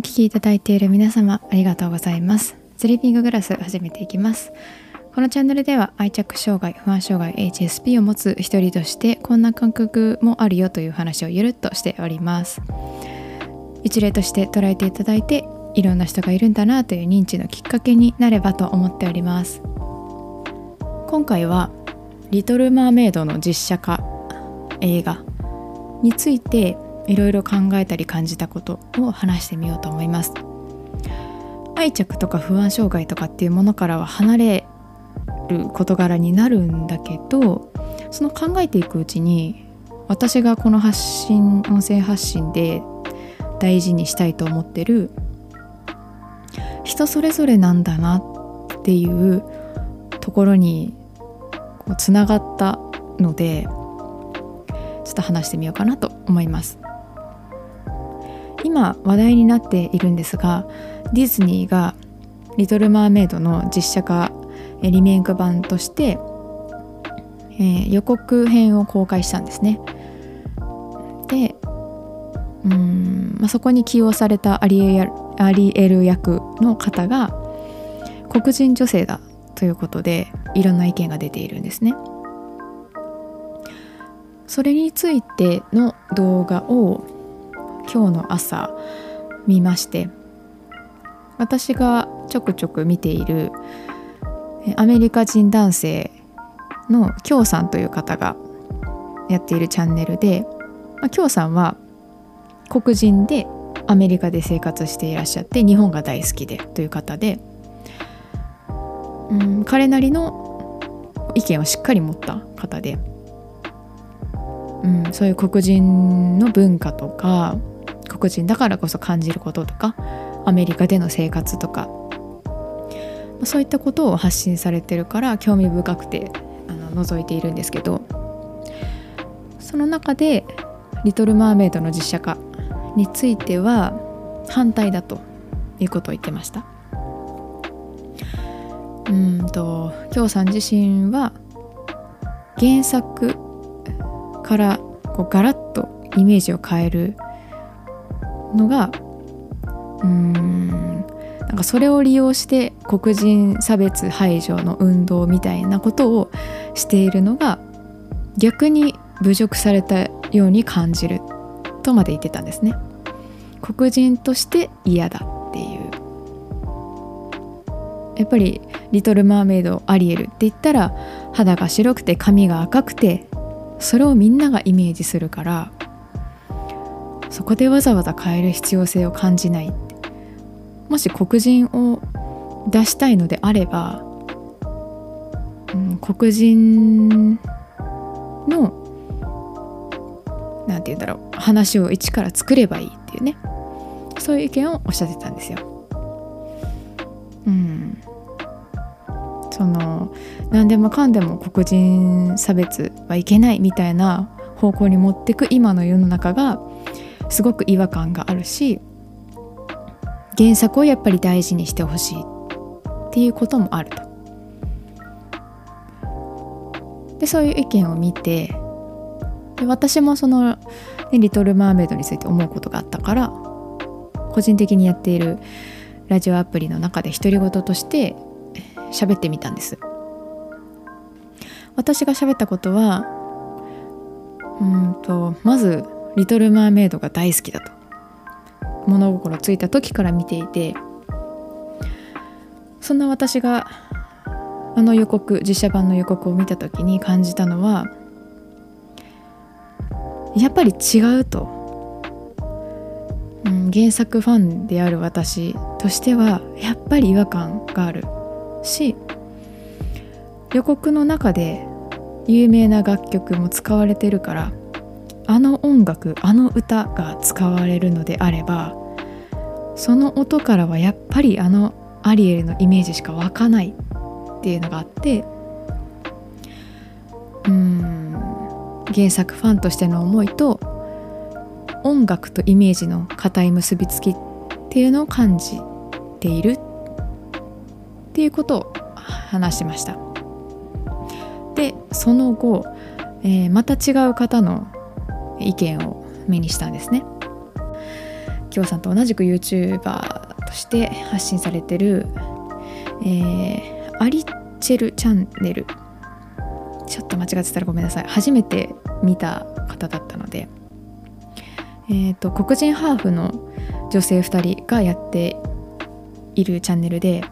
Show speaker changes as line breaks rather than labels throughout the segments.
お聞きいただいている皆様ありがとうございます。スリーピンググラス始めていきます。このチャンネルでは愛着障害不安障害 HSP を持つ一人としてこんな感覚もあるよという話をゆるっとしております。一例として捉えていただいていろんな人がいるんだなという認知のきっかけになればと思っております。今回は「リトル・マーメイド」の実写化映画についていろいろ考えたり感じたことを話してみようと思います。愛着とか不安障害とかっていうものからは離れる事柄になるんだけどその考えていくうちに私がこの発信音声発信で大事にしたいと思ってる人それぞれなんだなっていうところにこうつながったのでちょっと話してみようかなと思います。今話題になっているんですがディズニーが「リトル・マーメイド」の実写化リメイク版として、えー、予告編を公開したんですね。でうん、まあ、そこに起用されたアリエアリエル役の方が黒人女性だということでいろんな意見が出ているんですね。それについての動画を今日の朝見まして私がちょくちょく見ているアメリカ人男性のキョウさんという方がやっているチャンネルで、まあ、キョウさんは黒人でアメリカで生活していらっしゃって日本が大好きでという方で、うん、彼なりの意見をしっかり持った方で、うん、そういう黒人の文化とか黒人だからこそ感じることとかアメリカでの生活とかそういったことを発信されてるから興味深くてあの覗いているんですけどその中で「リトル・マーメイド」の実写化については反対だということを言ってました。うんと京さん自身は原作からこうガラッとイメージを変えるのがうーんなんかそれを利用して黒人差別排除の運動みたいなことをしているのが逆に侮辱されたように感じるとまで言ってたんですね。黒人として嫌だっていう。やっぱり「リトル・マーメイド」アリエルって言ったら肌が白くて髪が赤くてそれをみんながイメージするからそこでわざわざ変える必要性を感じない。もし黒人を出したいのであれば、うん、黒人の何て言うんだろう話を一から作ればいいっていうね。そういう意見をおっしゃってたんですよ。うん、その何でもかんでも黒人差別はいけないみたいな方向に持ってく今の世の中がすごく違和感があるし原作をやっぱり大事にしてほしいっていうこともあると。でそういう意見を見てで私もその、ね「リトル・マーメイド」について思うことがあったから個人的にやっているラジオアプリの中で独り言として喋ってみたんです私が喋ったことはうんとまず「リトル・マーメイド」が大好きだと。物心ついた時から見ていて。そんな私があの予告実写版の予告を見た時に感じたのはやっぱり違うと、うん、原作ファンである私としてはやっぱり違和感がある。し予告の中で有名な楽曲も使われてるからあの音楽あの歌が使われるのであればその音からはやっぱりあのアリエルのイメージしか湧かないっていうのがあってうん原作ファンとしての思いと音楽とイメージの固い結びつきっていうのを感じているっていうことを話しました。でその後、えー、また違う方の意見を目にしたんですね。京さんと同じく YouTuber として発信されてる、えー、アリチェルチャンネル。ちょっと間違ってたらごめんなさい。初めて見た方だったので、えーと、黒人ハーフの女性2人がやっているチャンネルで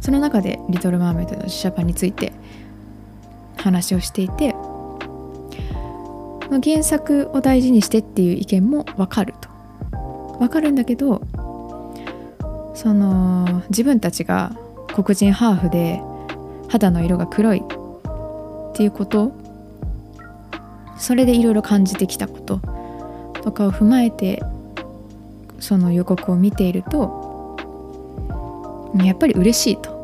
その中で「リトル・マーメイド」の実写版について話をしていて原作を大事にしてっていう意見も分かると。分かるんだけどその自分たちが黒人ハーフで肌の色が黒いっていうことそれでいろいろ感じてきたこととかを踏まえてその予告を見ているとやっぱり嬉しいと。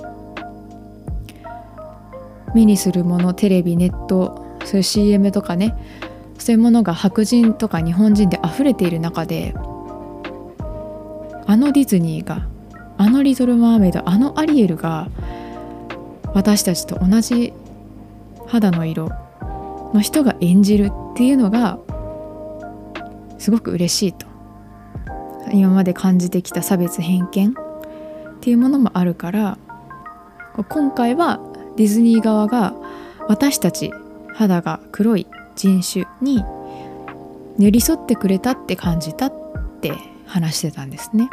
目にするものテレビネットそういう CM とかねそういうものが白人とか日本人で溢れている中であのディズニーがあの「リトル・マーメイド」あのアリエルが私たちと同じ肌の色の人が演じるっていうのがすごく嬉しいと。今まで感じてきた差別偏見っていうものもあるから今回はディズニー側が私たち肌が黒い人種に寄り添ってくれたって感じたって話してたんですね。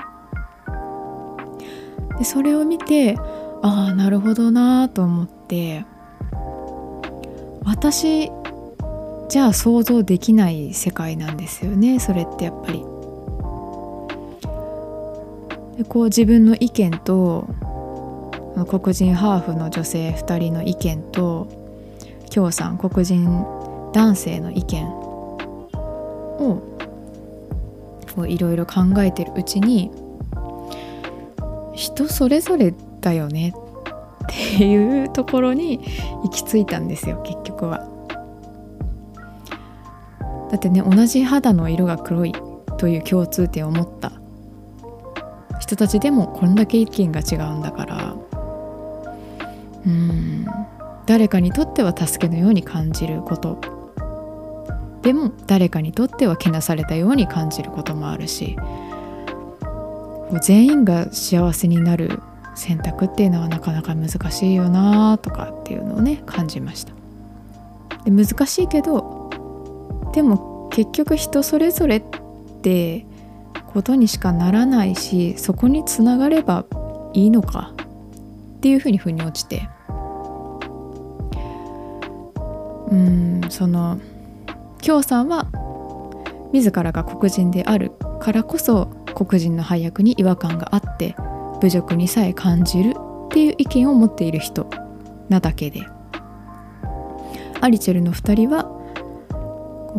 でそれを見てああなるほどなと思って私じゃあ想像できない世界なんですよねそれってやっぱり。でこう自分の意見と黒人ハーフの女性2人の意見と京さん黒人男性の意見をいろいろ考えてるうちに人それぞれだよねっていうところに行き着いたんですよ結局は。だってね同じ肌の色が黒いという共通点を持った人たちでもこんだけ意見が違うんだから。うん。誰かにとっては助けのように感じること。でも誰かにとってはけなされたように感じることもあるし全員が幸せになる選択っていうのはなかなか難しいよなとかっていうのをね感じました。で難しいけどでも結局人それぞれってことにしかならないしそこにつながればいいのかっていうふうに腑に落ちて。うんその京さんは自らが黒人であるからこそ黒人の配役に違和感があって侮辱にさえ感じるっていう意見を持っている人なだけでアリチェルの2人は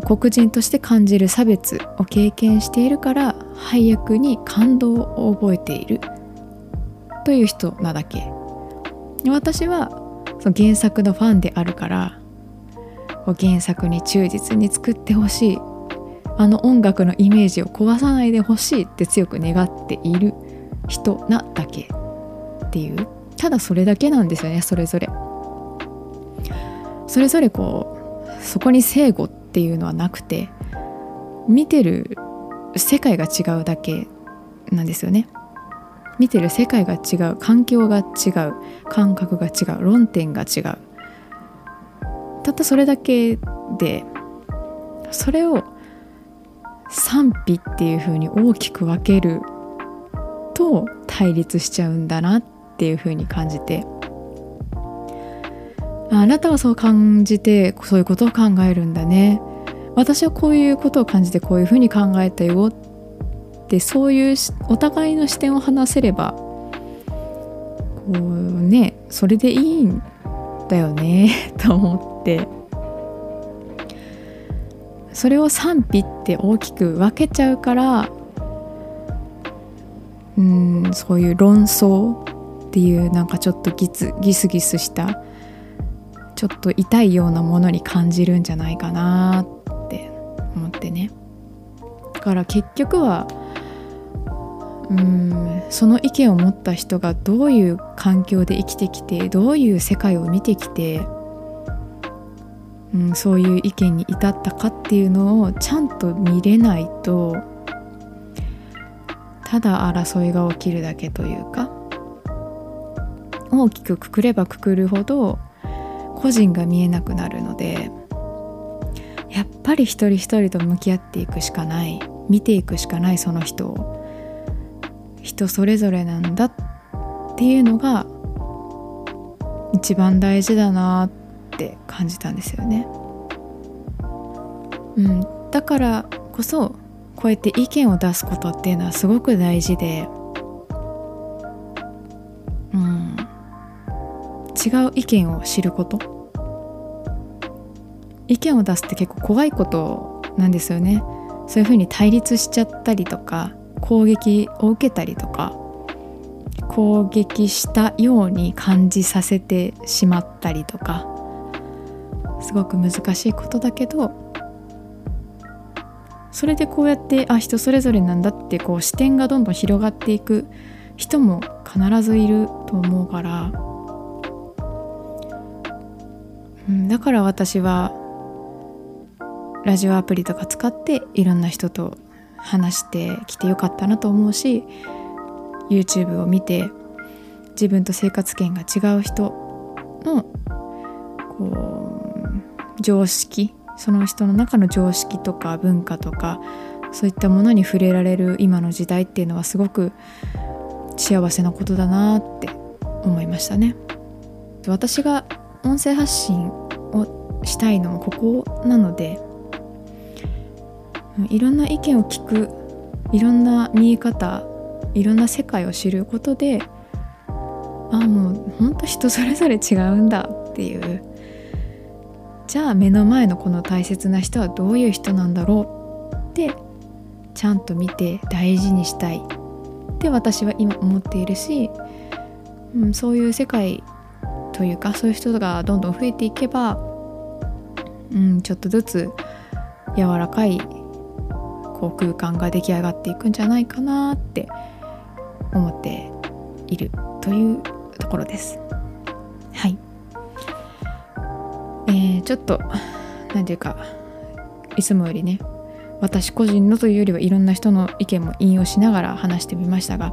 黒人として感じる差別を経験しているから配役に感動を覚えているという人なだけ。私はその原作のファンであるから原作に忠実に作ってほしい。あの音楽のイメージを壊さないでほしいって強く願っている人なだけっていう。ただそれだけなんですよねそれぞれ。それぞれこうそこに正誤っていうのはなくて見てる世界が違うだけなんですよね。見てる世界が違う環境が違う感覚が違う論点が違う。たったそれだけでそれを賛否っていう風に大きく分けると対立しちゃうんだなっていう風に感じてあなたはそう感じてそういうことを考えるんだね。私はこういうことを感じてこういう風に考えたよってそういうお互いの視点を話せればこうねそれでいいんだよね と思って。それを賛否って大きく分けちゃうからうんそういう論争っていうなんかちょっとギスギスギスしたちょっと痛いようなものに感じるんじゃないかなって思ってね。だから結局はうん。その意見を持った人がどういう環境で生きてきてどういう世界を見てきて、うん、そういう意見に至ったかっていうのをちゃんと見れないとただ争いが起きるだけというか大きくくくればくくるほど個人が見えなくなるのでやっぱり一人一人と向き合っていくしかない見ていくしかないその人を。人それぞれなんだっていうのが一番大事だなって感じたんですよね。うん、だからこそこうやって意見を出すことっていうのはすごく大事で、うん、違う意見を知ること。意見を出すって結構怖いことなんですよね。そういうふうに対立しちゃったりとか攻撃を受けたりとか攻撃したように感じさせてしまったりとかすごく難しいことだけどそれでこうやってあ人それぞれなんだってこう視点がどんどん広がっていく人も必ずいると思うから、うん、だから私はラジオアプリとか使っていろんな人と話してきてよかったなと思うし YouTube を見て自分と生活圏が違う人のこう常識その人の中の常識とか文化とかそういったものに触れられる今の時代っていうのはすごく幸せなことだなって思いましたね。私が音声発信をしたいのもここなのでいろんな意見を聞くいろんな見え方いろんな世界を知ることでああもうほんと人それぞれ違うんだっていう。じゃあ目の前のこの大切な人はどういう人なんだろうってちゃんと見て大事にしたい。って私は今思っているし、うん、そういう世界というかそういう人がどんどん増えていけば、うん、ちょっとずつ柔らかいこう空間が出来上がっていくんじゃないかなって思っているというところです。はい。えー、ちょっと何て言うかいつもよりね私個人のというよりはいろんな人の意見も引用しながら話してみましたが、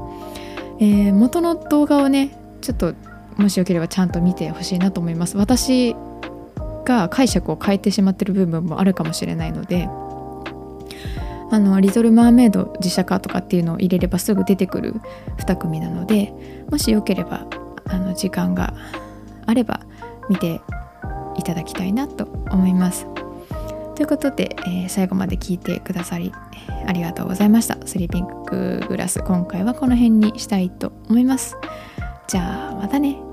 えー、元の動画をねちょっともしよければちゃんと見てほしいなと思います。私が解釈を変えてしまってる部分もあるかもしれないのであの「リトル・マーメイド」実写化とかっていうのを入れればすぐ出てくる2組なのでもしよければあの時間があれば見ていただきたいなと思います。ということで、えー、最後まで聞いてくださりありがとうございました。スリーピンググラス今回はこの辺にしたいと思います。じゃあまたね。